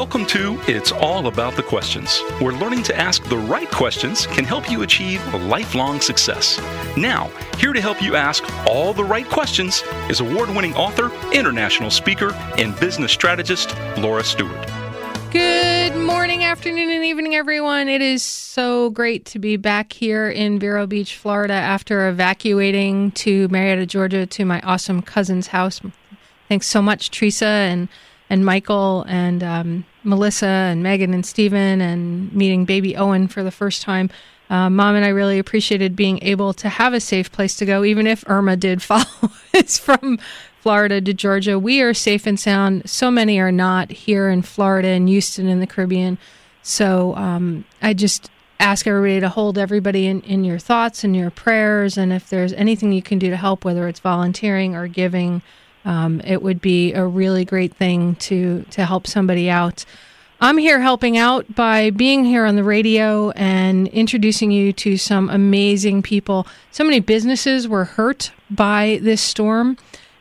Welcome to It's All About the Questions, where learning to ask the right questions can help you achieve lifelong success. Now, here to help you ask all the right questions is award winning author, international speaker, and business strategist Laura Stewart. Good morning, afternoon, and evening, everyone. It is so great to be back here in Vero Beach, Florida, after evacuating to Marietta, Georgia, to my awesome cousin's house. Thanks so much, Teresa and and Michael and um, Melissa and Megan and Stephen and meeting baby Owen for the first time. Uh, Mom and I really appreciated being able to have a safe place to go, even if Irma did follow us from Florida to Georgia. We are safe and sound. So many are not here in Florida and Houston in the Caribbean. So um, I just ask everybody to hold everybody in, in your thoughts and your prayers. And if there's anything you can do to help, whether it's volunteering or giving, um, it would be a really great thing to to help somebody out. I'm here helping out by being here on the radio and introducing you to some amazing people. So many businesses were hurt by this storm,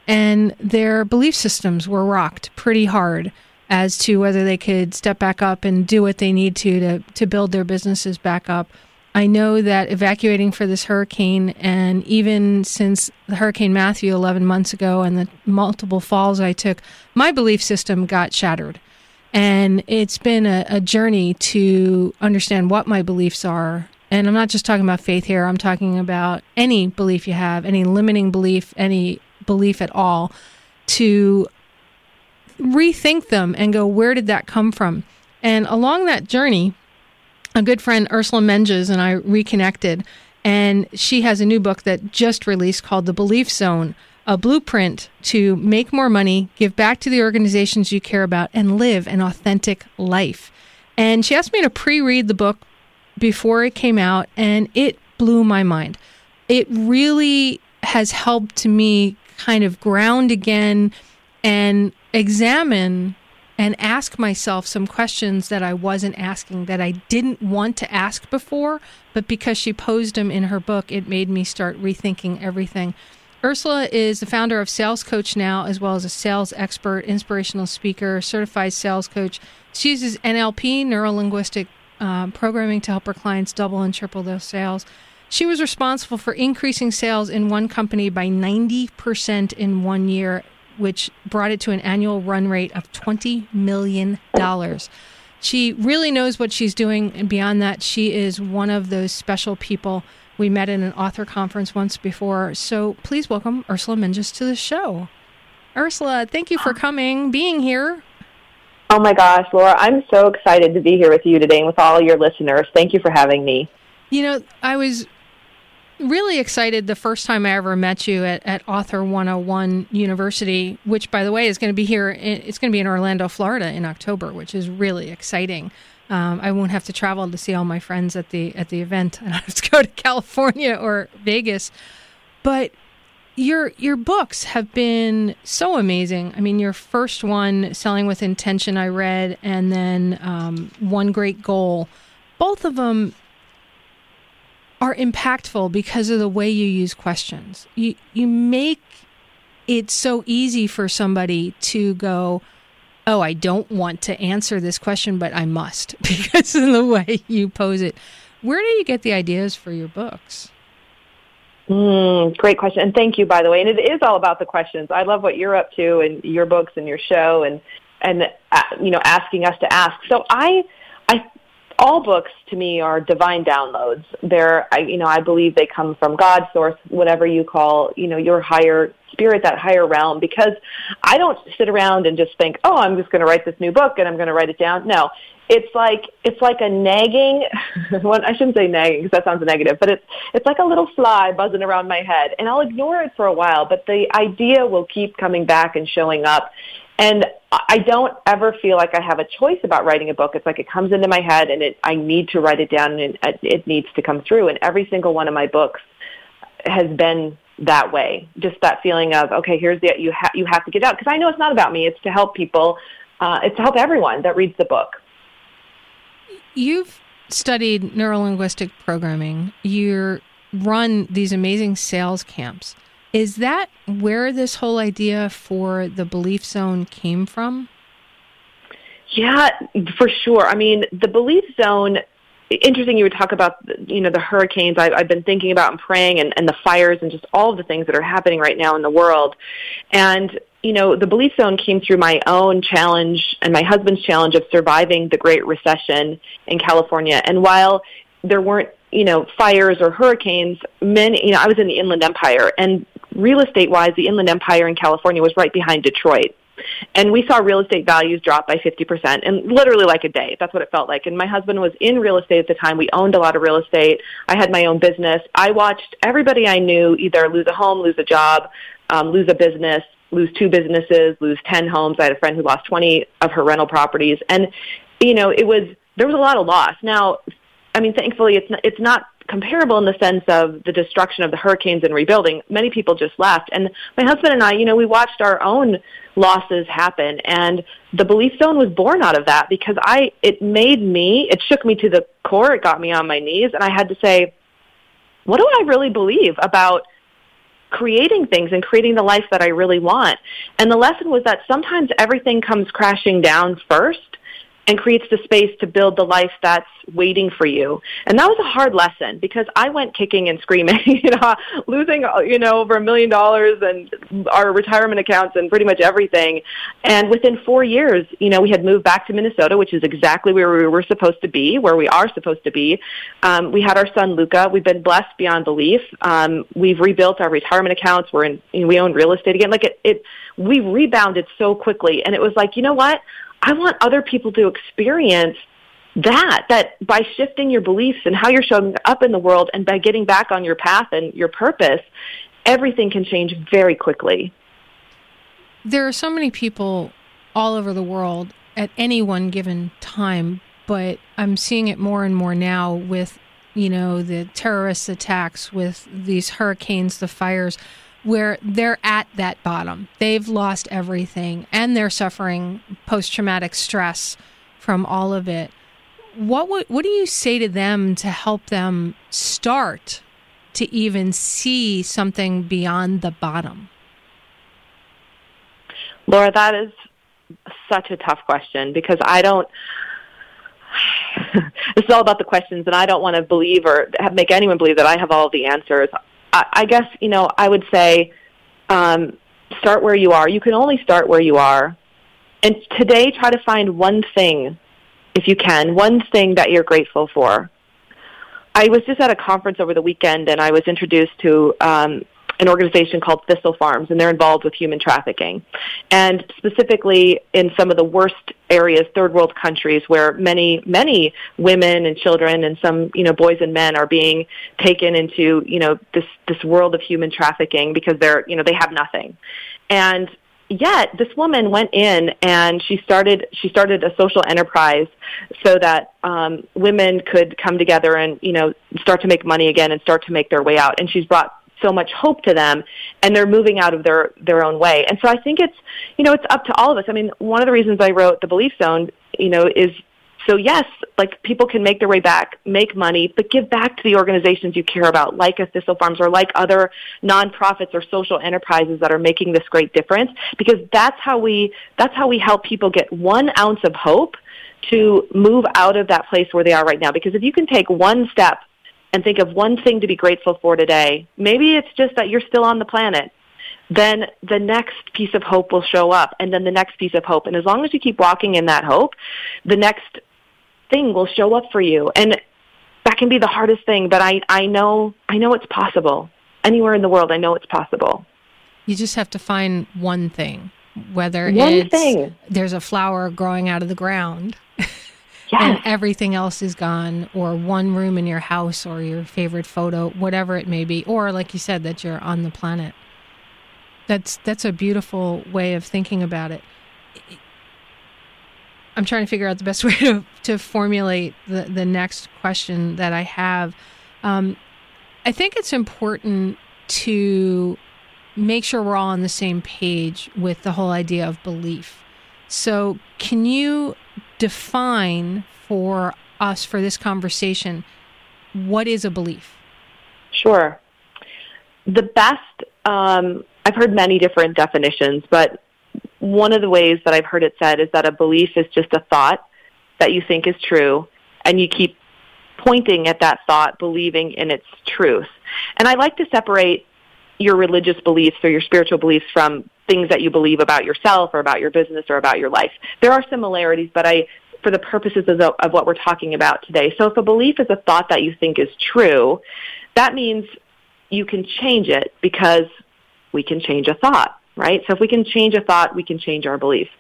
and their belief systems were rocked pretty hard as to whether they could step back up and do what they need to to, to build their businesses back up. I know that evacuating for this hurricane, and even since the Hurricane Matthew 11 months ago and the multiple falls I took, my belief system got shattered. And it's been a, a journey to understand what my beliefs are. And I'm not just talking about faith here, I'm talking about any belief you have, any limiting belief, any belief at all, to rethink them and go, where did that come from? And along that journey, a good friend, Ursula Mentjes, and I reconnected. And she has a new book that just released called The Belief Zone a blueprint to make more money, give back to the organizations you care about, and live an authentic life. And she asked me to pre read the book before it came out, and it blew my mind. It really has helped to me kind of ground again and examine and ask myself some questions that I wasn't asking, that I didn't want to ask before, but because she posed them in her book, it made me start rethinking everything. Ursula is the founder of Sales Coach Now, as well as a sales expert, inspirational speaker, certified sales coach. She uses NLP, neuro linguistic uh, programming, to help her clients double and triple their sales. She was responsible for increasing sales in one company by 90% in one year which brought it to an annual run rate of $20 million. She really knows what she's doing. And beyond that, she is one of those special people. We met in an author conference once before. So please welcome Ursula Mentjes to the show. Ursula, thank you for coming, being here. Oh my gosh, Laura, I'm so excited to be here with you today and with all your listeners. Thank you for having me. You know, I was really excited the first time I ever met you at, at Author 101 University, which, by the way, is going to be here. It's going to be in Orlando, Florida in October, which is really exciting. Um, I won't have to travel to see all my friends at the at the event, and I don't have to go to California or Vegas. But your your books have been so amazing. I mean, your first one, "Selling with Intention," I read, and then um, "One Great Goal." Both of them are impactful because of the way you use questions. You you make it so easy for somebody to go, "Oh, I don't want to answer this question, but I must" because of the way you pose it. Where do you get the ideas for your books? Mm, great question, and thank you, by the way. And it is all about the questions. I love what you're up to, and your books, and your show, and and uh, you know, asking us to ask. So I I all books to me are divine downloads. They're, I, you know, I believe they come from God, source, whatever you call, you know, your higher spirit, that higher realm. Because I don't sit around and just think, oh, I'm just going to write this new book and I'm going to write it down. No, it's like it's like a nagging. well, I shouldn't say nagging because that sounds negative, but it's it's like a little fly buzzing around my head, and I'll ignore it for a while, but the idea will keep coming back and showing up. And I don't ever feel like I have a choice about writing a book. It's like it comes into my head and it, I need to write it down and it, it needs to come through. And every single one of my books has been that way. Just that feeling of, okay, here's the, you, ha- you have to get out. Because I know it's not about me. It's to help people. Uh, it's to help everyone that reads the book. You've studied neurolinguistic programming. You run these amazing sales camps. Is that where this whole idea for the belief zone came from? Yeah, for sure. I mean, the belief zone interesting you would talk about you know the hurricanes I, have I've been thinking about and praying and, and the fires and just all of the things that are happening right now in the world and you know the belief zone came through my own challenge and my husband's challenge of surviving the great recession in california and while there weren't you know fires or hurricanes many you know i was in the inland empire and real estate wise the inland empire in california was right behind detroit and we saw real estate values drop by 50% in literally like a day. That's what it felt like. And my husband was in real estate at the time. We owned a lot of real estate. I had my own business. I watched everybody I knew either lose a home, lose a job, um, lose a business, lose two businesses, lose 10 homes. I had a friend who lost 20 of her rental properties. And, you know, it was, there was a lot of loss. Now, I mean, thankfully, it's not, it's not comparable in the sense of the destruction of the hurricanes and rebuilding. Many people just left. And my husband and I, you know, we watched our own losses happen. And the belief zone was born out of that because I it made me it shook me to the core. It got me on my knees. And I had to say what do I really believe about creating things and creating the life that I really want? And the lesson was that sometimes everything comes crashing down first and creates the space to build the life that's waiting for you. And that was a hard lesson because I went kicking and screaming, you know, losing, you know, over a million dollars and our retirement accounts and pretty much everything. And within four years, you know, we had moved back to Minnesota, which is exactly where we were supposed to be, where we are supposed to be. Um, we had our son Luca. We've been blessed beyond belief. Um, we've rebuilt our retirement accounts. We're in, you know, we own real estate again. Like it, it, we rebounded so quickly. And it was like, you know what? I want other people to experience that, that by shifting your beliefs and how you're showing up in the world and by getting back on your path and your purpose, everything can change very quickly. There are so many people all over the world at any one given time, but I'm seeing it more and more now with, you know, the terrorist attacks, with these hurricanes, the fires where they're at that bottom. They've lost everything and they're suffering post traumatic stress from all of it. What would, what do you say to them to help them start to even see something beyond the bottom? Laura, that is such a tough question because I don't this is all about the questions and I don't want to believe or make anyone believe that I have all the answers. I, I guess you know I would say um, start where you are. You can only start where you are, and today try to find one thing, if you can, one thing that you're grateful for. I was just at a conference over the weekend, and I was introduced to um, an organization called Thistle Farms, and they're involved with human trafficking. And specifically in some of the worst areas, third world countries, where many, many women and children and some, you know, boys and men are being taken into, you know, this, this world of human trafficking because they're, you know, they have nothing. And yet this woman went in and she started she started a social enterprise so that um, women could come together and you know start to make money again and start to make their way out and she's brought so much hope to them and they're moving out of their their own way. And so i think it's you know it's up to all of us. I mean one of the reasons i wrote the belief zone you know is so yes like people can make their way back make money but give back to the organizations you care about like a thistle farms or like other nonprofits or social enterprises that are making this great difference because that's how we that's how we help people get one ounce of hope to move out of that place where they are right now. Because if you can take one step and think of one thing to be grateful for today, maybe it's just that you're still on the planet, then the next piece of hope will show up and then the next piece of hope. And as long as you keep walking in that hope, the next thing will show up for you. And that can be the hardest thing, but I, I know I know it's possible. Anywhere in the world I know it's possible. You just have to find one thing. Whether one it's thing. there's a flower growing out of the ground Yes. and everything else is gone, or one room in your house, or your favorite photo, whatever it may be, or like you said, that you're on the planet. That's that's a beautiful way of thinking about it. I'm trying to figure out the best way to, to formulate the, the next question that I have. Um, I think it's important to make sure we're all on the same page with the whole idea of belief. So, can you define for us for this conversation what is a belief? Sure. The best, um, I've heard many different definitions, but one of the ways that I've heard it said is that a belief is just a thought that you think is true, and you keep pointing at that thought, believing in its truth. And I like to separate your religious beliefs or your spiritual beliefs from things that you believe about yourself or about your business or about your life. There are similarities, but I, for the purposes of, the, of what we're talking about today. So if a belief is a thought that you think is true, that means you can change it because we can change a thought right? So if we can change a thought, we can change our beliefs.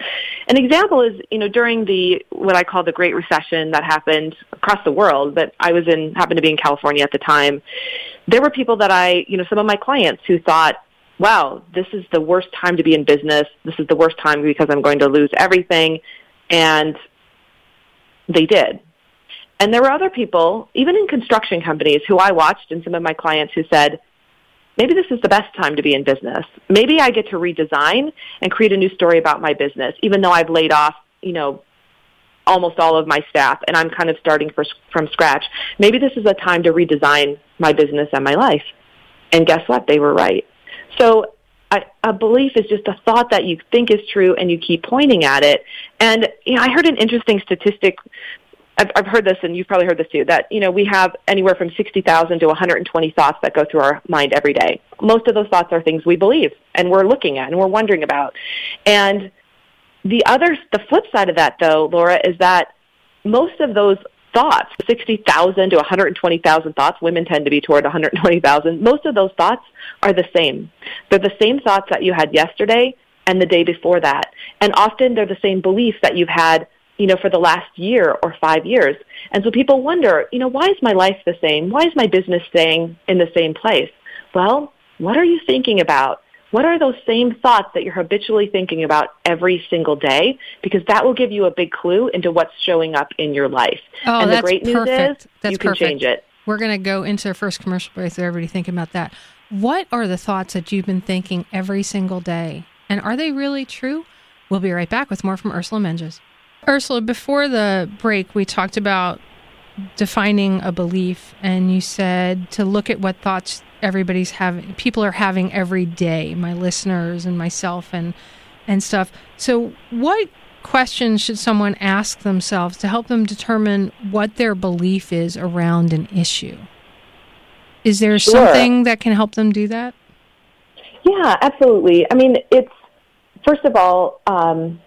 An example is, you know, during the what I call the Great Recession that happened across the world, but I was in happened to be in California at the time. There were people that I, you know, some of my clients who thought, "Wow, this is the worst time to be in business. This is the worst time because I'm going to lose everything." And they did. And there were other people, even in construction companies, who I watched and some of my clients who said, maybe this is the best time to be in business. Maybe I get to redesign and create a new story about my business, even though I've laid off, you know, almost all of my staff and I'm kind of starting for, from scratch. Maybe this is a time to redesign my business and my life. And guess what? They were right. So a, belief is just a thought that you think is true and you keep pointing at it. And you know, I heard an interesting statistic I've, I've heard this, and you've probably heard this too, that you know we have anywhere from 60,000 to 120 thoughts that go through our mind every day. Most of those thoughts are things we believe and we're looking at and we're wondering about. And the other, the flip side of that, though, Laura, is that most of those thoughts, 60,000 to 120,000 thoughts, women tend to be toward 120,000. Most of those thoughts are the same. They're the same thoughts that you had yesterday and the day before that. And often they're the same beliefs that you've had you know, for the last year or five years. And so people wonder, you know, why is my life the same? Why is my business staying in the same place? Well, what are you thinking about? What are those same thoughts that you're habitually thinking about every single day? Because that will give you a big clue into what's showing up in your life. Oh, and the great news is that's you can perfect. change it. We're going to go into our first commercial break so everybody thinking about that. What are the thoughts that you've been thinking every single day? And are they really true? We'll be right back with more from Ursula Mentjes. Ursula, before the break, we talked about defining a belief, and you said to look at what thoughts everybody's having, people are having every day, my listeners and myself, and and stuff. So, what questions should someone ask themselves to help them determine what their belief is around an issue? Is there Sure. something that can help them do that? Yeah, absolutely. I mean, it's first of all, um,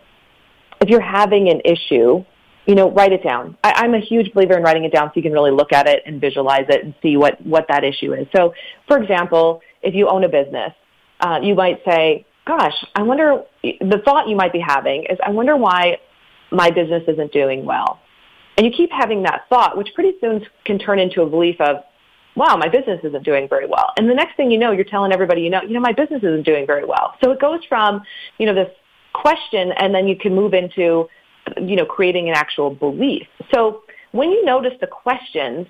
if you're having an issue, you know, write it down. I, I'm a huge believer in writing it down so you can really look at it and visualize it and see what what that issue is. So, for example, if you own a business, uh, you might say, "Gosh, I wonder." The thought you might be having is, "I wonder why my business isn't doing well." And you keep having that thought, which pretty soon can turn into a belief of, wow, my business isn't doing very well. And the next thing you know, you're telling everybody you know, you know, my business isn't doing very well. So it goes from, you know, this question and then you can move into, you know, creating an actual belief. So when you notice the questions,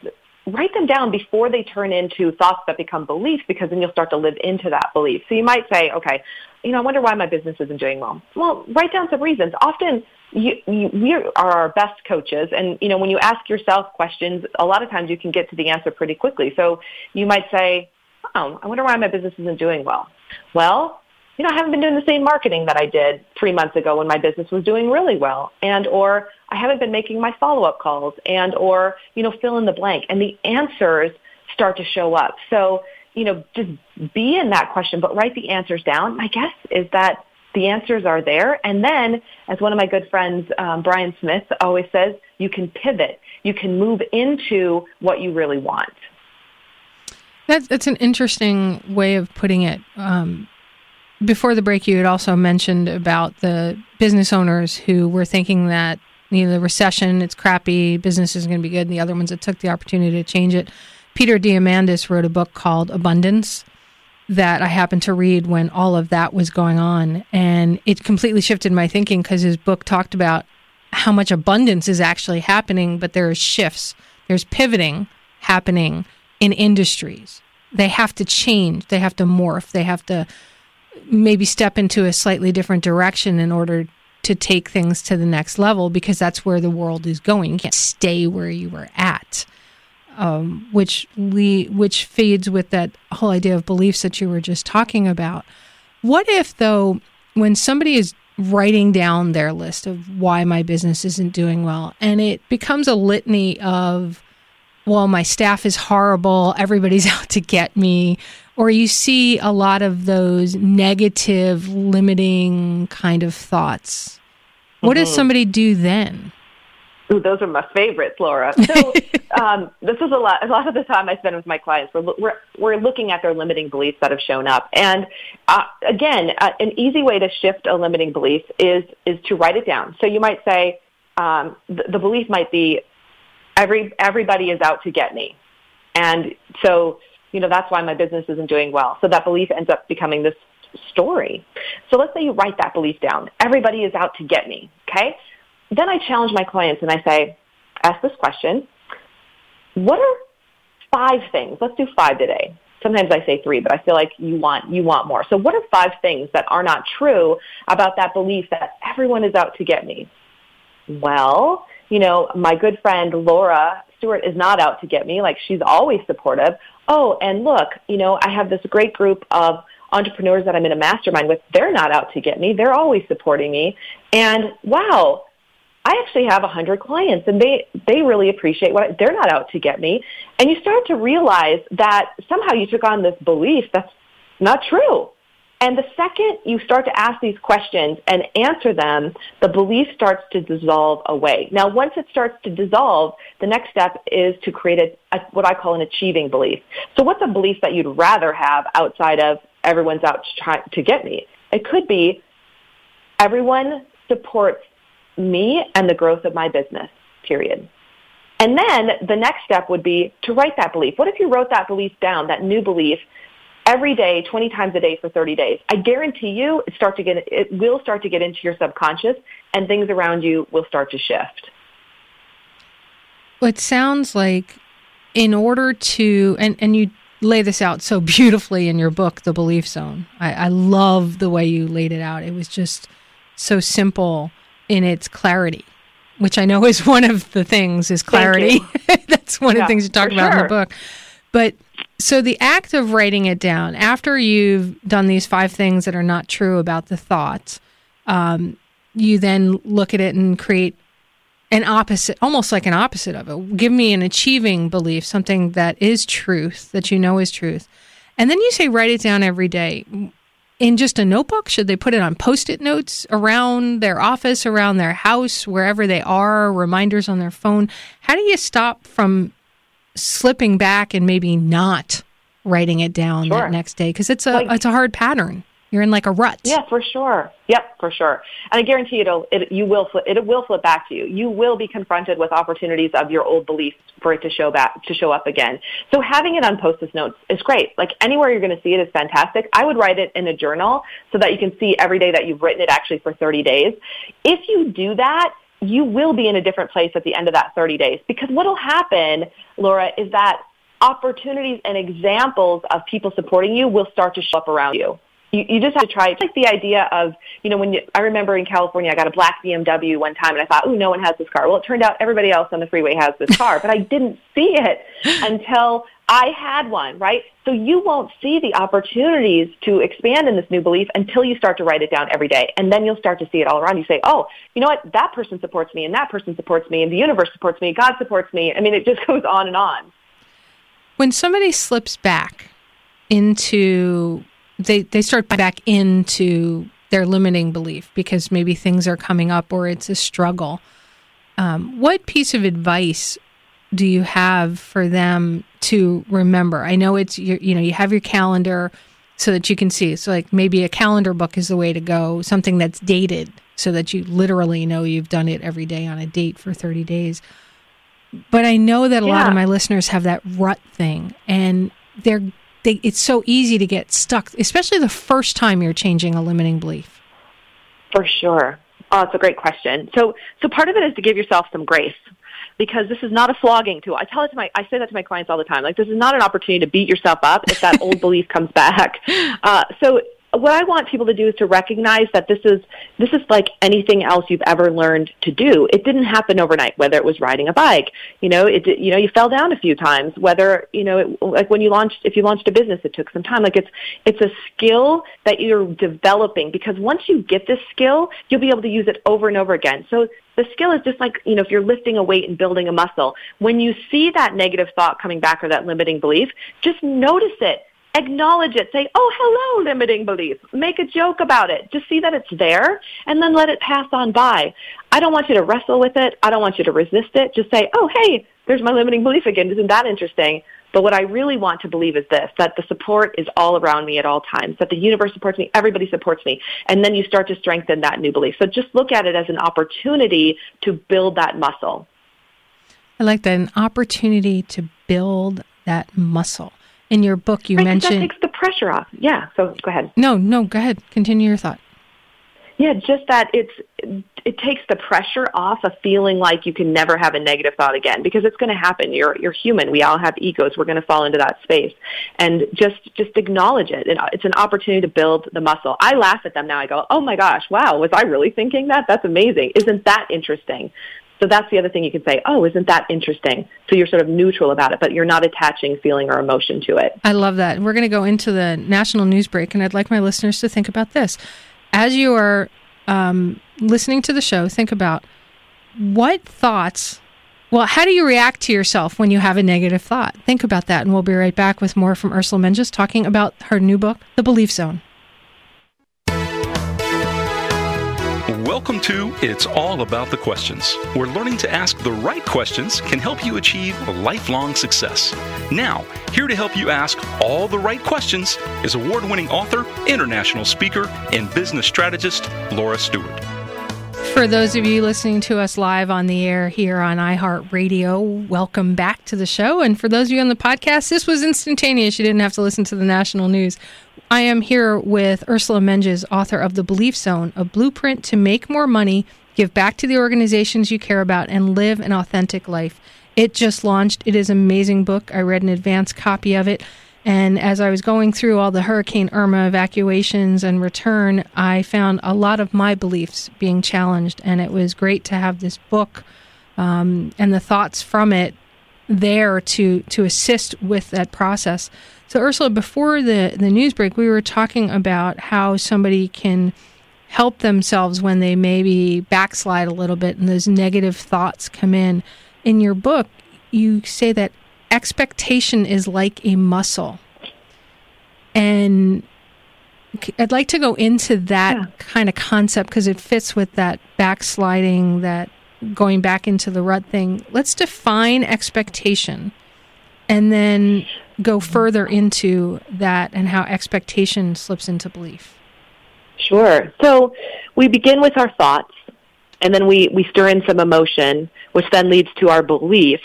write them down before they turn into thoughts that become beliefs because then you'll start to live into that belief. So you might say, okay, you know, I wonder why my business isn't doing well. Well, write down some reasons. Often you, you, we are our best coaches and, you know, when you ask yourself questions, a lot of times you can get to the answer pretty quickly. So you might say, oh, I wonder why my business isn't doing well. Well, you know, I haven't been doing the same marketing that I did three months ago when my business was doing really well. And or I haven't been making my follow-up calls and or, you know, fill in the blank. And the answers start to show up. So, you know, just be in that question, but write the answers down. My guess is that the answers are there. And then, as one of my good friends, um, Brian Smith, always says, you can pivot. You can move into what you really want. That's that's an interesting way of putting it. Um, before the break, you had also mentioned about the business owners who were thinking that you know the recession, it's crappy, business is going to be good, and the other ones that took the opportunity to change it. Peter Diamandis wrote a book called Abundance that I happened to read when all of that was going on, and it completely shifted my thinking because his book talked about how much abundance is actually happening, but there are shifts, there's pivoting happening in industries. They have to change, they have to morph, they have to maybe step into a slightly different direction in order to take things to the next level because that's where the world is going. You can't stay where you were at. Um, which le- which feeds with that whole idea of beliefs that you were just talking about. What if though, when somebody is writing down their list of why my business isn't doing well. And it becomes a litany of, well, my staff is horrible, everybody's out to get me. Or you see a lot of those negative, limiting kind of thoughts. What mm-hmm. does somebody do then? Ooh, those are my favorites, Laura. So um, this is a lot. A lot of the time I spend with my clients, we're we're, we're looking at their limiting beliefs that have shown up. And uh, again, uh, an easy way to shift a limiting belief is is to write it down. So you might say um, the, the belief might be every everybody is out to get me, and so you know that's why my business isn't doing well. So that belief ends up becoming this story. So let's say you write that belief down. Everybody is out to get me. Okay then I challenge my clients and I say, ask this question. What are five things? Let's do five today. Sometimes I say three, but I feel like you want, you want more. So what are five things that are not true about that belief that everyone is out to get me? Well, you know, my good friend Laura Stewart is not out to get me. Like she's always supportive. Oh, and look, you know, I have this great group of entrepreneurs that I'm in a mastermind with. They're not out to get me. They're always supporting me. And wow, I actually have a hundred clients and they, they really appreciate what I, they're not out to get me. And you start to realize that somehow you took on this belief that's not true. And the second you start to ask these questions and answer them, the belief starts to dissolve away. Now, once it starts to dissolve, the next step is to create a, a, what I call an achieving belief. So what's a belief that you'd rather have outside of everyone's out to, try, to get me? It could be everyone supports me and the growth of my business, period. And then the next step would be to write that belief. What if you wrote that belief down, that new belief, every day, 20 times a day for 30 days? I guarantee you it, start to get, it will start to get into your subconscious and things around you will start to shift. Well, it sounds like in order to, and, and you lay this out so beautifully in your book, The Belief Zone. I, I love the way you laid it out. It was just so simple in its clarity, which I know is one of the things is clarity. That's one yeah, of the things you talk about sure. in the book. But so the act of writing it down after you've done these five things that are not true about the thoughts, um, you then look at it and create an opposite, almost like an opposite of it. Give me an achieving belief, something that is truth, that you know is truth. And then you say, write it down every day in just a notebook? Should they put it on post it notes around their office, around their house, wherever they are, reminders on their phone? How do you stop from slipping back and maybe not writing it down sure. that next day? Because it's a like, it's a hard pattern. You're in like a rut. Yeah, for sure. Yep, for sure. And I guarantee it'll, it, you will flip, it will flip back to you. You will be confronted with opportunities of your old beliefs for it to show back, to show up again. So having it on post-it notes is great. Like anywhere you're going to see it is fantastic. I would write it in a journal so that you can see every day that you've written it actually for 30 days. If you do that, you will be in a different place at the end of that 30 days because what will happen, Laura, is that opportunities and examples of people supporting you will start to show up around you you, you just have to try. It's like the idea of, you know, when you, I remember in California, I got a black BMW one time and I thought, oh, no one has this car. Well, it turned out everybody else on the freeway has this car, but I didn't see it until I had one, right? So you won't see the opportunities to expand in this new belief until you start to write it down every day. And then you'll start to see it all around. You say, oh, you know what? That person supports me and that person supports me and the universe supports me. God supports me. I mean, it just goes on and on. When somebody slips back into they they start back into their limiting belief because maybe things are coming up or it's a struggle. Um, what piece of advice do you have for them to remember? I know it's you, you know you have your calendar so that you can see. So like maybe a calendar book is the way to go, something that's dated so that you literally know you've done it every day on a date for 30 days. But I know that a yeah. lot of my listeners have that rut thing and they're they, it's so easy to get stuck, especially the first time you're changing a limiting belief. For sure. Oh, it's a great question. So, so part of it is to give yourself some grace because this is not a flogging tool. I tell it to my, I say that to my clients all the time. Like, this is not an opportunity to beat yourself up if that old belief comes back. Uh, so what I want people to do is to recognize that this is this is like anything else you've ever learned to do. It didn't happen overnight. Whether it was riding a bike, you know, it you know you fell down a few times. Whether you know, it, like when you launched, if you launched a business, it took some time. Like it's it's a skill that you're developing because once you get this skill, you'll be able to use it over and over again. So the skill is just like, you know, if you're lifting a weight and building a muscle, when you see that negative thought coming back or that limiting belief, just notice it acknowledge it. Say, oh, hello, limiting belief. Make a joke about it. Just see that it's there and then let it pass on by. I don't want you to wrestle with it. I don't want you to resist it. Just say, oh, hey, there's my limiting belief again. Isn't that interesting? But what I really want to believe is this, that the support is all around me at all times, that the universe supports me, everybody supports me. And then you start to strengthen that new belief. So just look at it as an opportunity to build that muscle. I like that, an opportunity to build that muscle in your book you right, mentioned that takes the pressure off. Yeah. So go ahead. No, no, go ahead. Continue your thought. Yeah, just that it's it takes the pressure off of feeling like you can never have a negative thought again because it's going to happen. You're you're human. We all have egos. We're going to fall into that space, and just just acknowledge it. Uh, it's an opportunity to build the muscle. I laugh at them now. I go, oh my gosh, wow, was I really thinking that? That's amazing. Isn't that interesting? So that's the other thing you can say, oh, isn't that interesting? So you're sort of neutral about it, but you're not attaching feeling or emotion to it. I love that. We're going to go into the national news break, and I'd like my listeners to think about this. As you are um, listening to the show, think about what thoughts, well, how do you react to yourself when you have a negative thought? Think about that, and we'll be right back with more from Ursula Mentjes talking about her new book, The Belief Zone. Welcome to It's All About the Questions, where learning to ask the right questions can help you achieve lifelong success. Now, here to help you ask all the right questions is award winning author, international speaker, and business strategist Laura Stewart. For those of you listening to us live on the air here on iHeartRadio, welcome back to the show. And for those of you on the podcast, this was instantaneous. You didn't have to listen to the national news. I am here with Ursula Mentjes, author of The Belief Zone, a blueprint to make more money, give back to the organizations you care about, and live an authentic life. It just launched. It is an amazing book. I read an advance copy of it. And as I was going through all the Hurricane Irma evacuations and return, I found a lot of my beliefs being challenged. And it was great to have this book um, and the thoughts from it there to, to assist with that process. So, Ursula, before the, the news break, we were talking about how somebody can help themselves when they maybe backslide a little bit and those negative thoughts come in. In your book, you say that expectation is like a muscle. And I'd like to go into that yeah. kind of concept because it fits with that backsliding, that going back into the rut thing. Let's define expectation and then go further into that and how expectation slips into belief? Sure. So we begin with our thoughts, and then we, we stir in some emotion, which then leads to our beliefs.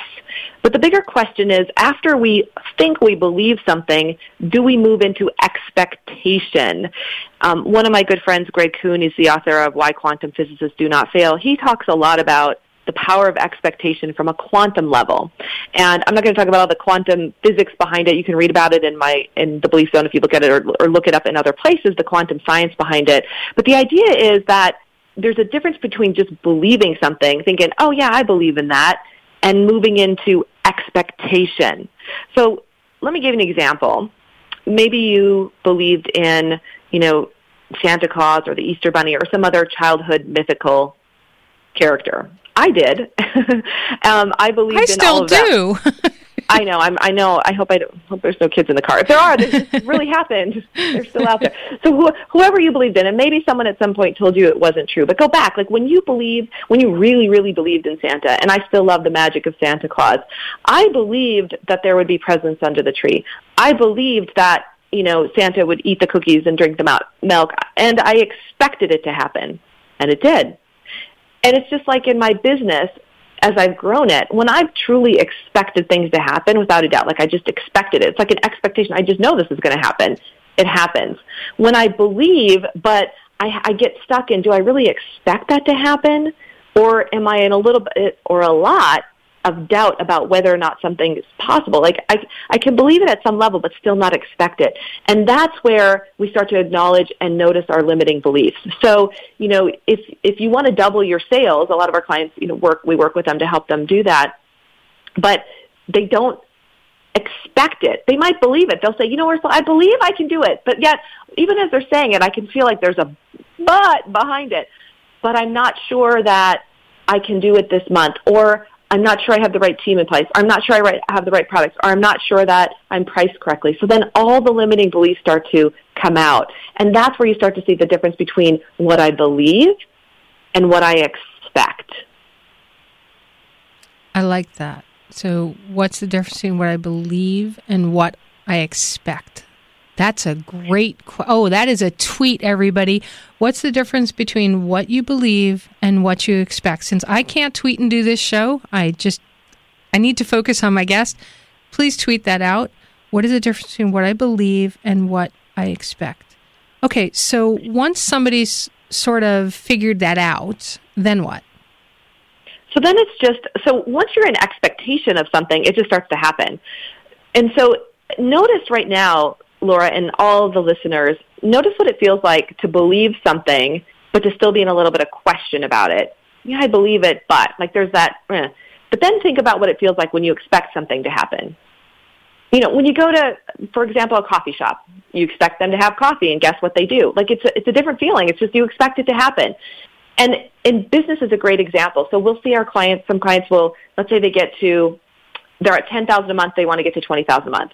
But the bigger question is, after we think we believe something, do we move into expectation? Um, one of my good friends, Greg Kuhn, is the author of Why Quantum Physicists Do Not Fail. He talks a lot about the power of expectation from a quantum level. And I'm not going to talk about all the quantum physics behind it. You can read about it in my in the belief zone if you look at it or, or look it up in other places, the quantum science behind it. But the idea is that there's a difference between just believing something, thinking, oh yeah, I believe in that, and moving into expectation. So let me give an example. Maybe you believed in, you know, Santa Claus or the Easter Bunny or some other childhood mythical character. I did. um, I believe. I in still all of do. I know. I'm, I know. I hope I don't, hope there's no kids in the car. If there are, this really happened. They're still out there. So wh- whoever you believed in, and maybe someone at some point told you it wasn't true, but go back. Like when you believe, when you really, really believed in Santa, and I still love the magic of Santa Claus. I believed that there would be presents under the tree. I believed that you know Santa would eat the cookies and drink the milk, and I expected it to happen, and it did. And it's just like in my business, as I've grown it, when I've truly expected things to happen without a doubt, like I just expected it. It's like an expectation. I just know this is going to happen. It happens. When I believe, but I, I get stuck in, do I really expect that to happen? Or am I in a little bit or a lot of doubt about whether or not something is possible. Like I, I can believe it at some level, but still not expect it. And that's where we start to acknowledge and notice our limiting beliefs. So, you know, if, if you want to double your sales, a lot of our clients, you know, work, we work with them to help them do that. But they don't expect it. They might believe it. They'll say, you know, Ursula, I believe I can do it. But yet, even as they're saying it, I can feel like there's a but behind it. But I'm not sure that I can do it this month. Or I'm not sure I have the right team in place. I'm not sure I have the right products. Or I'm not sure that I'm priced correctly. So then all the limiting beliefs start to come out. And that's where you start to see the difference between what I believe and what I expect. I like that. So, what's the difference between what I believe and what I expect? That's a great. Qu- oh, that is a tweet, everybody. What's the difference between what you believe and what you expect? Since I can't tweet and do this show, I just I need to focus on my guest. Please tweet that out. What is the difference between what I believe and what I expect? Okay, so once somebody's sort of figured that out, then what? So then it's just so once you're in expectation of something, it just starts to happen. And so notice right now Laura, and all the listeners, notice what it feels like to believe something, but to still be in a little bit of question about it. Yeah, I believe it, but like there's that. Eh. But then think about what it feels like when you expect something to happen. You know, when you go to, for example, a coffee shop, you expect them to have coffee, and guess what they do? Like it's a, it's a different feeling. It's just you expect it to happen. And in business is a great example. So we'll see our clients. Some clients will, let's say they get to, they're at ten thousand a month. They want to get to twenty thousand a month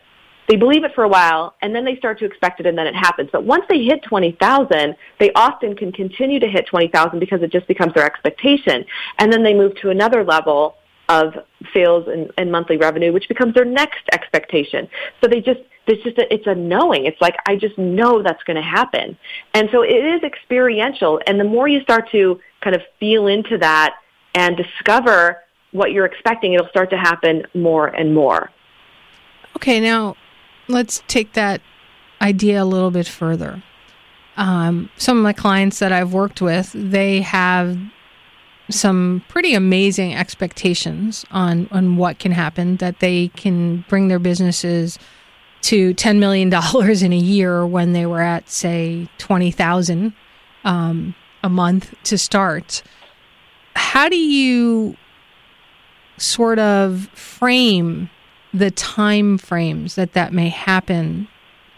they believe it for a while and then they start to expect it and then it happens. But once they hit 20,000, they often can continue to hit 20,000 because it just becomes their expectation. And then they move to another level of sales and, and monthly revenue, which becomes their next expectation. So they just, it's just a, it's a knowing. It's like, I just know that's going to happen. And so it is experiential. And the more you start to kind of feel into that and discover what you're expecting, it'll start to happen more and more. Okay, now let's take that idea a little bit further. Um, some of my clients that I've worked with, they have some pretty amazing expectations on on what can happen. That they can bring their businesses to ten million dollars in a year when they were at say twenty thousand um, a month to start. How do you sort of frame the time frames that that may happen.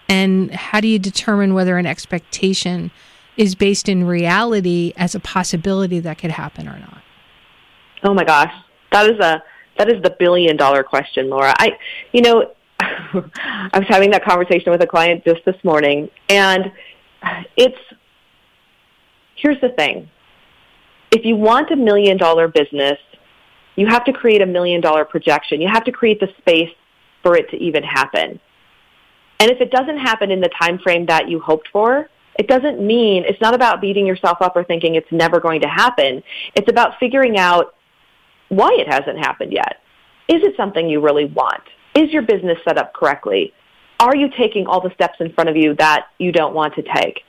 And how do you determine whether an expectation is based in reality as a possibility that could happen or not? Oh my gosh. That is a that is the billion dollar question laura. I you know i was having that conversation with a client just this morning and it's here's the thing. If you want a million dollar business you have to create a million dollar projection. You have to create the space for it to even happen. And if it doesn't happen in the time frame that you hoped for, it doesn't mean it's not about beating yourself up or thinking it's never going to happen. It's about figuring out why it hasn't happened yet. Is it something you really want? Is your business set up correctly? Are you taking all the steps in front of you that you don't want to take?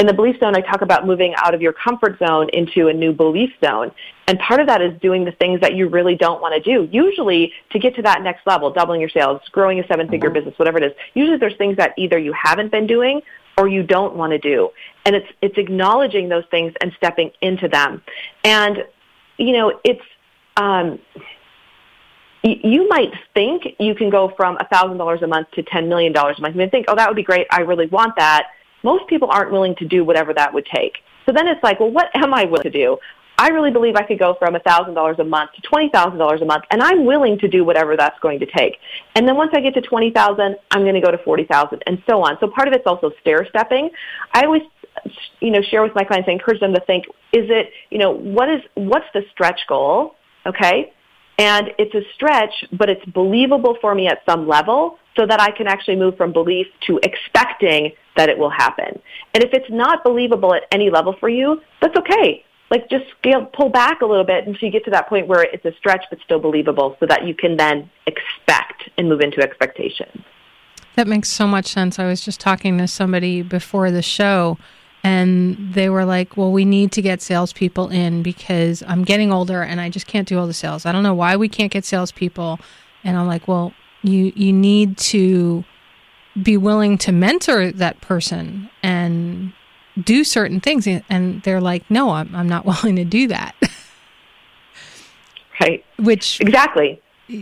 In the belief zone, I talk about moving out of your comfort zone into a new belief zone. And part of that is doing the things that you really don't want to do. Usually to get to that next level, doubling your sales, growing a seven figure mm-hmm. business, whatever it is, usually there's things that either you haven't been doing or you don't want to do. And it's, it's acknowledging those things and stepping into them. And, you know, it's, um, you might think you can go from $1,000 a month to $10 million a month. You think, oh, that would be great. I really want that most people aren't willing to do whatever that would take. So then it's like, well, what am I willing to do? I really believe I could go from $1,000 a month to $20,000 a month, and I'm willing to do whatever that's going to take. And then once I get to 20,000, I'm going to go to 40,000 and so on. So part of it's also stair stepping. I always you know share with my clients I encourage them to think is it, you know, what is what's the stretch goal? Okay? And it's a stretch, but it's believable for me at some level so that I can actually move from belief to expecting that it will happen. And if it's not believable at any level for you, that's okay. Like just scale, pull back a little bit until you get to that point where it's a stretch but still believable so that you can then expect and move into expectation. That makes so much sense. I was just talking to somebody before the show and they were like, "Well, we need to get salespeople in because I'm getting older and I just can't do all the sales. I don't know why we can't get salespeople." And I'm like, "Well, you you need to be willing to mentor that person and do certain things." And they're like, "No, I'm I'm not willing to do that." right. Which exactly,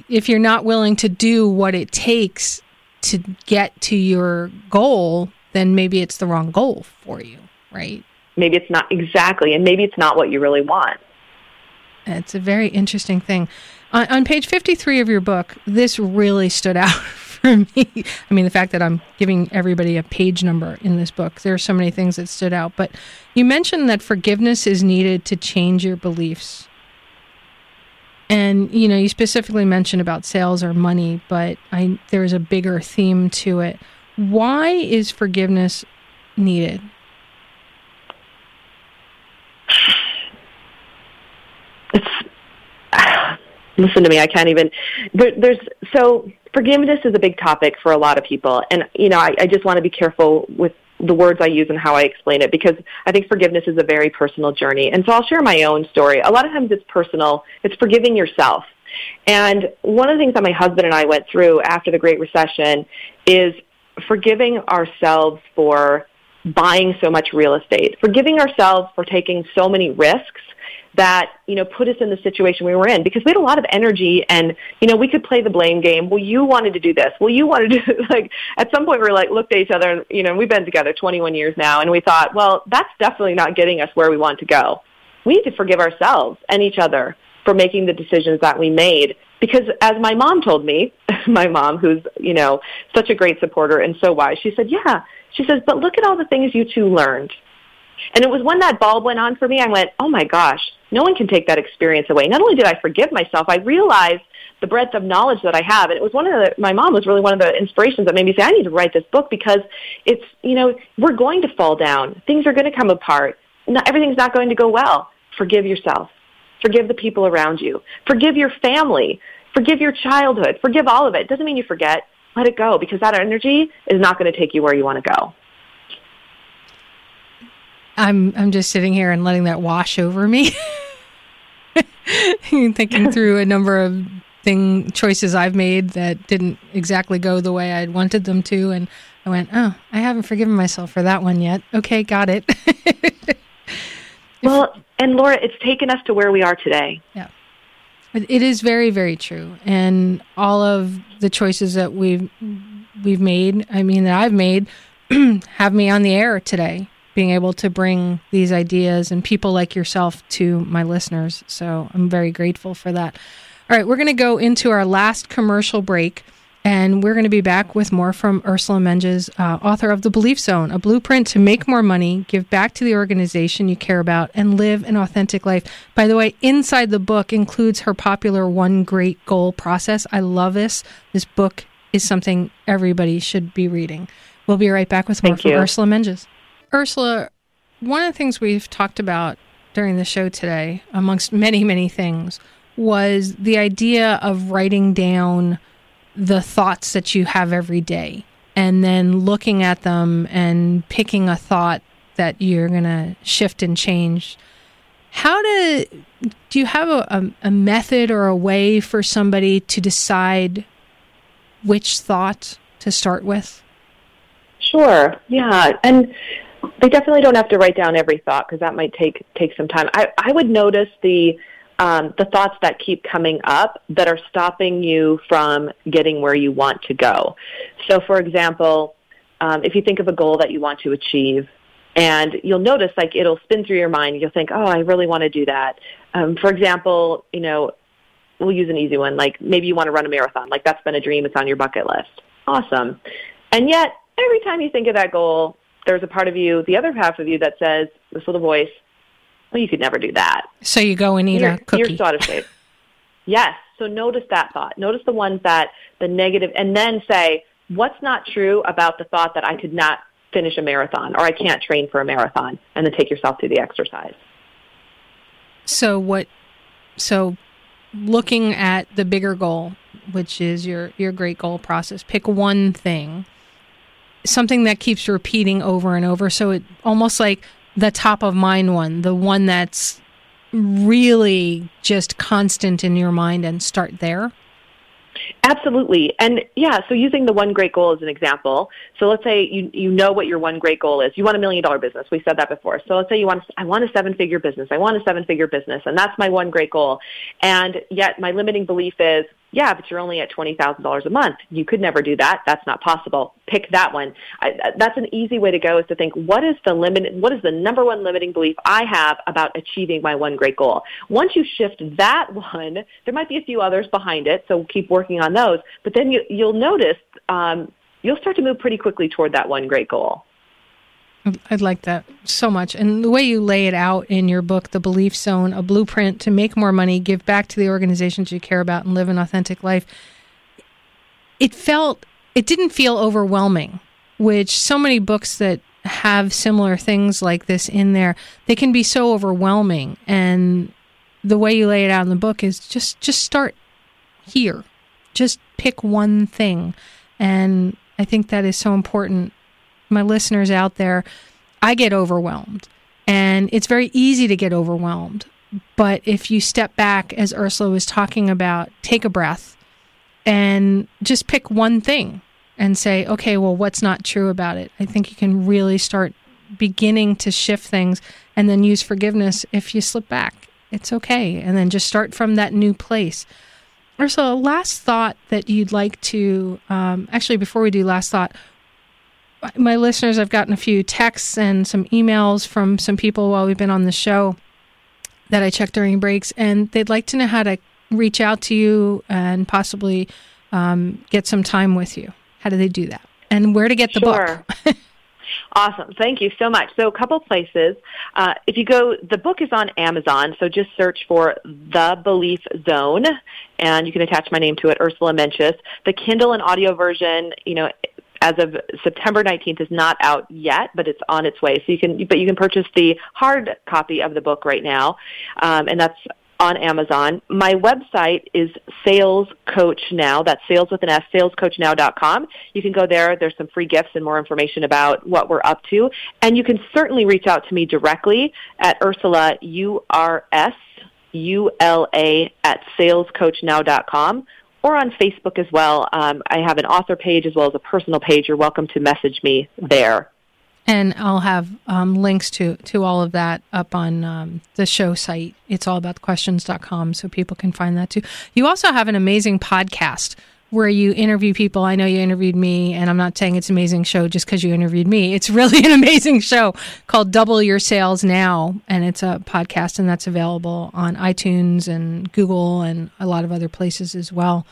if you're not willing to do what it takes to get to your goal, then maybe it's the wrong goal for you right? Maybe it's not exactly, and maybe it's not what you really want. It's a very interesting thing. On, on page 53 of your book, this really stood out for me. I mean, the fact that I'm giving everybody a page number in this book, there are so many things that stood out. But you mentioned that forgiveness is needed to change your beliefs. And you know, you specifically mentioned about sales or money, but I there's a bigger theme to it. Why is forgiveness needed? Listen to me, I can't even. But there's so forgiveness is a big topic for a lot of people, and you know, I, I just want to be careful with the words I use and how I explain it because I think forgiveness is a very personal journey. And so I'll share my own story. A lot of times it's personal. It's forgiving yourself. And one of the things that my husband and I went through after the Great Recession is forgiving ourselves for buying so much real estate, forgiving ourselves for taking so many risks that you know put us in the situation we were in. Because we had a lot of energy and you know we could play the blame game. Well you wanted to do this. Well you wanted to like at some point we were like looked at each other and you know we've been together 21 years now. And we thought well that's definitely not getting us where we want to go. We need to forgive ourselves and each other for making the decisions that we made. Because as my mom told me my mom who's you know such a great supporter and so wise she said yeah. She says but look at all the things you two learned and it was when that bulb went on for me, I went, oh my gosh, no one can take that experience away. Not only did I forgive myself, I realized the breadth of knowledge that I have. And it was one of the, my mom was really one of the inspirations that made me say, I need to write this book because it's, you know, we're going to fall down. Things are going to come apart. Not, everything's not going to go well. Forgive yourself. Forgive the people around you. Forgive your family. Forgive your childhood. Forgive all of it. Doesn't mean you forget. Let it go because that energy is not going to take you where you want to go. I'm I'm just sitting here and letting that wash over me. Thinking through a number of thing choices I've made that didn't exactly go the way I'd wanted them to and I went, "Oh, I haven't forgiven myself for that one yet." Okay, got it. well, and Laura, it's taken us to where we are today. Yeah. It is very very true. And all of the choices that we've we've made, I mean that I've made have me on the air today being able to bring these ideas and people like yourself to my listeners. So I'm very grateful for that. All right, we're going to go into our last commercial break. And we're going to be back with more from Ursula Mentjes, uh, author of The Belief Zone, a blueprint to make more money, give back to the organization you care about, and live an authentic life. By the way, inside the book includes her popular One Great Goal process. I love this. This book is something everybody should be reading. We'll be right back with more Thank from you. Ursula Mentjes. Ursula, one of the things we've talked about during the show today, amongst many, many things, was the idea of writing down the thoughts that you have every day and then looking at them and picking a thought that you're going to shift and change. How do do you have a, a, a method or a way for somebody to decide which thought to start with? Sure. Yeah. And they definitely don't have to write down every thought because that might take take some time. I, I would notice the um, the thoughts that keep coming up that are stopping you from getting where you want to go. So, for example, um, if you think of a goal that you want to achieve, and you'll notice like it'll spin through your mind. You'll think, "Oh, I really want to do that." Um, for example, you know, we'll use an easy one. Like maybe you want to run a marathon. Like that's been a dream. It's on your bucket list. Awesome. And yet, every time you think of that goal, there's a part of you, the other half of you, that says this little voice, "Well, you could never do that." So you go and eat you're, a cookie. You're so out of shape. yes. So notice that thought. Notice the ones that the negative, and then say, "What's not true about the thought that I could not finish a marathon or I can't train for a marathon?" And then take yourself through the exercise. So what? So looking at the bigger goal, which is your your great goal process, pick one thing something that keeps repeating over and over. So it almost like the top of mind one, the one that's really just constant in your mind and start there? Absolutely. And yeah, so using the one great goal as an example. So let's say you, you know what your one great goal is. You want a million dollar business. We said that before. So let's say you want, I want a seven figure business. I want a seven figure business. And that's my one great goal. And yet my limiting belief is, yeah, but you're only at $20,000 a month. You could never do that. That's not possible. Pick that one. I, that's an easy way to go is to think, what is the limit, what is the number one limiting belief I have about achieving my one great goal? Once you shift that one, there might be a few others behind it, so keep working on those. But then you, you'll notice um, you'll start to move pretty quickly toward that one great goal. I'd like that so much. And the way you lay it out in your book, The Belief Zone, a blueprint to make more money, give back to the organizations you care about, and live an authentic life, it felt, it didn't feel overwhelming, which so many books that have similar things like this in there, they can be so overwhelming. And the way you lay it out in the book is just, just start here. Just pick one thing. And I think that is so important my listeners out there, I get overwhelmed. And it's very easy to get overwhelmed. But if you step back, as Ursula was talking about, take a breath and just pick one thing and say, okay, well, what's not true about it? I think you can really start beginning to shift things and then use forgiveness if you slip back. It's okay. And then just start from that new place. Ursula, last thought that you'd like to, um, actually, before we do last thought, my listeners, I've gotten a few texts and some emails from some people while we've been on the show that I check during breaks, and they'd like to know how to reach out to you and possibly um, get some time with you. How do they do that? And where to get the sure. book? Awesome. Thank you so much. So a couple places. Uh, if you go, the book is on Amazon, so just search for The Belief Zone, and you can attach my name to it, Ursula Mentjes. The Kindle and audio version, you know, as of September 19th is not out yet, but it's on its way. So you can, but you can purchase the hard copy of the book right now, um, and that's on Amazon. My website is Sales Coach Now. That's sales with an S, salescoachnow.com. You can go there. There's some free gifts and more information about what we're up to. And you can certainly reach out to me directly at Ursula, U-R-S, U-L-A, at salescoachnow.com or on Facebook as well. Um, I have an author page as well as a personal page. You're welcome to message me there. And I'll have um, links to, to all of that up on um, the show site. It's all about questions.com so people can find that too. You also have an amazing podcast where you interview people. I know you interviewed me, and I'm not saying it's an amazing show just because you interviewed me. It's really an amazing show called Double Your Sales Now, and it's a podcast, and that's available on iTunes and Google and a lot of other places as well.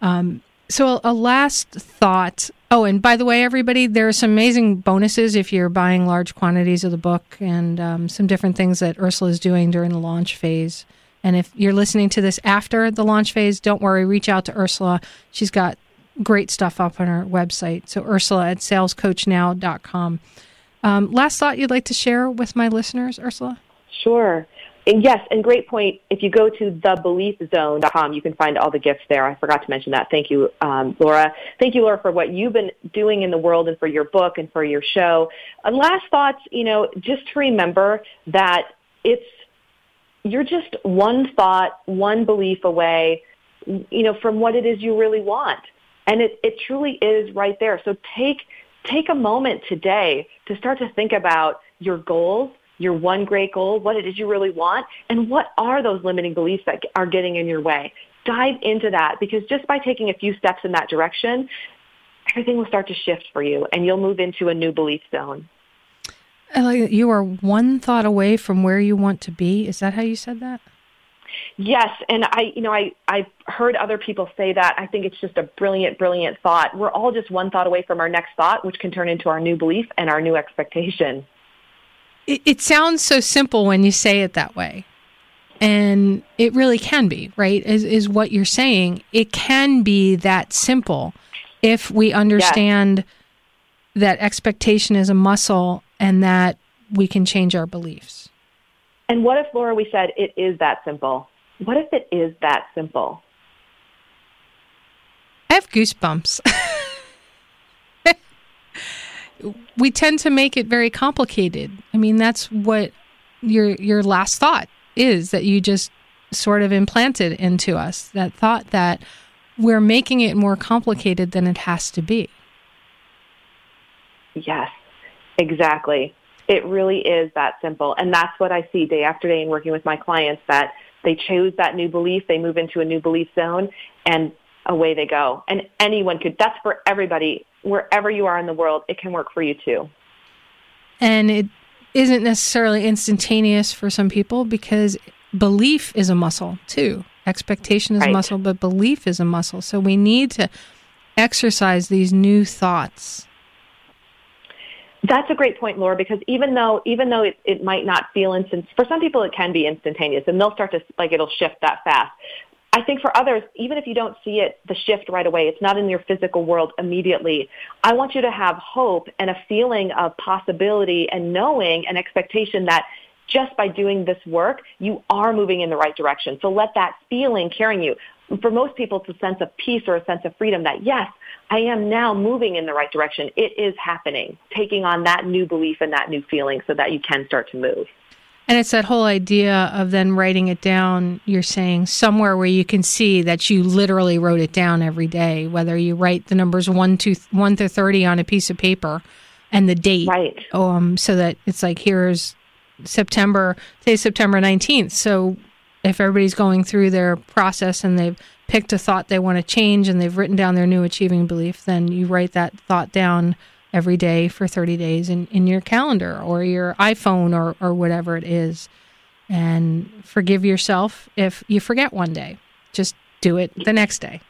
Um, so, a, a last thought. Oh, and by the way, everybody, there are some amazing bonuses if you're buying large quantities of the book and um, some different things that Ursula is doing during the launch phase. And if you're listening to this after the launch phase, don't worry, reach out to Ursula. She's got great stuff up on her website. So, Ursula at salescoachnow.com. Um, last thought you'd like to share with my listeners, Ursula? Sure. And yes, and great point. If you go to thebeliefzone.com, you can find all the gifts there. I forgot to mention that. Thank you, um, Laura. Thank you, Laura, for what you've been doing in the world and for your book and for your show. And last thoughts, you know, just to remember that it's you're just one thought, one belief away, you know, from what it is you really want. And it, it truly is right there. So take, take a moment today to start to think about your goals, your one great goal, what it is you really want, and what are those limiting beliefs that are getting in your way. Dive into that because just by taking a few steps in that direction, everything will start to shift for you and you'll move into a new belief zone. You are one thought away from where you want to be. Is that how you said that? Yes, and I, you know, I I've heard other people say that. I think it's just a brilliant, brilliant thought. We're all just one thought away from our next thought, which can turn into our new belief and our new expectation. It, it sounds so simple when you say it that way, and it really can be. Right? Is is what you're saying? It can be that simple if we understand yes. that expectation is a muscle and that we can change our beliefs. And what if, Laura, we said it is that simple? What if it is that simple? I have goosebumps. we tend to make it very complicated. I mean, that's what your your last thought is that you just sort of implanted into us that thought that we're making it more complicated than it has to be. Yes, exactly. It really is that simple. And that's what I see day after day in working with my clients that they choose that new belief, they move into a new belief zone, and away they go. And anyone could, that's for everybody. Wherever you are in the world, it can work for you too. And it isn't necessarily instantaneous for some people because belief is a muscle too. Expectation is right. a muscle, but belief is a muscle. So we need to exercise these new thoughts. That's a great point, Laura, because even though even though it, it might not feel instant for some people it can be instantaneous and they'll start to like it'll shift that fast. I think for others, even if you don't see it, the shift right away, it's not in your physical world immediately. I want you to have hope and a feeling of possibility and knowing and expectation that just by doing this work, you are moving in the right direction. So let that feeling carry you. For most people, it's a sense of peace or a sense of freedom that, yes, I am now moving in the right direction. It is happening, taking on that new belief and that new feeling so that you can start to move. And it's that whole idea of then writing it down, you're saying somewhere where you can see that you literally wrote it down every day, whether you write the numbers 1 to 1 to 30 on a piece of paper and the date. Right. Um, so that it's like, here's September, say September 19th. So if everybody's going through their process and they've picked a thought they want to change and they've written down their new achieving belief, then you write that thought down every day for 30 days in, in your calendar or your iPhone or, or whatever it is. And forgive yourself if you forget one day. Just do it the next day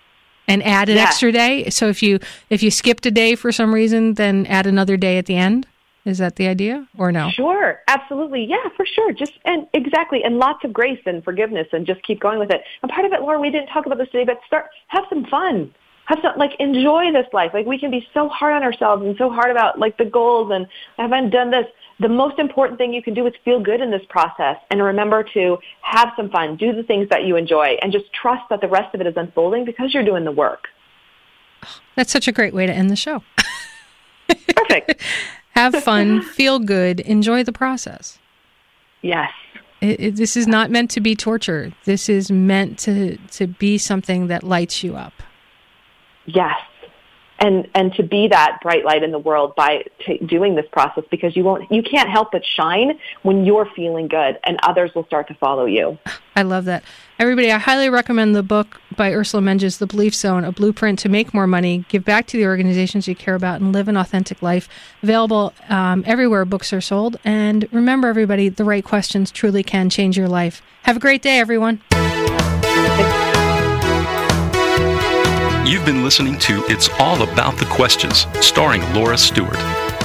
and add an yeah. extra day. So if you if you skipped a day for some reason, then add another day at the end. Is that the idea or no? Sure, absolutely. Yeah, for sure. Just and exactly and lots of grace and forgiveness and just keep going with it. And part of it, Laura, we didn't talk about this today, but start have some fun. Have some like enjoy this life. Like we can be so hard on ourselves and so hard about like the goals and I haven't done this. The most important thing you can do is feel good in this process and remember to have some fun, do the things that you enjoy and just trust that the rest of it is unfolding because you're doing the work. That's such a great way to end the show. Perfect. have fun, feel good, enjoy the process. Yes. It, it, this is not meant to be torture. This is meant to, to be something that lights you up. Yes and and to be that bright light in the world by t- doing this process because you won't you can't help but shine when you're feeling good and others will start to follow you i love that everybody i highly recommend the book by ursula Mentjes, the belief zone a blueprint to make more money give back to the organizations you care about and live an authentic life. Available um, everywhere books are sold. And remember everybody the right questions truly can change your life. Have a great day everyone. You've been listening to It's All About the Questions, starring Laura Stewart.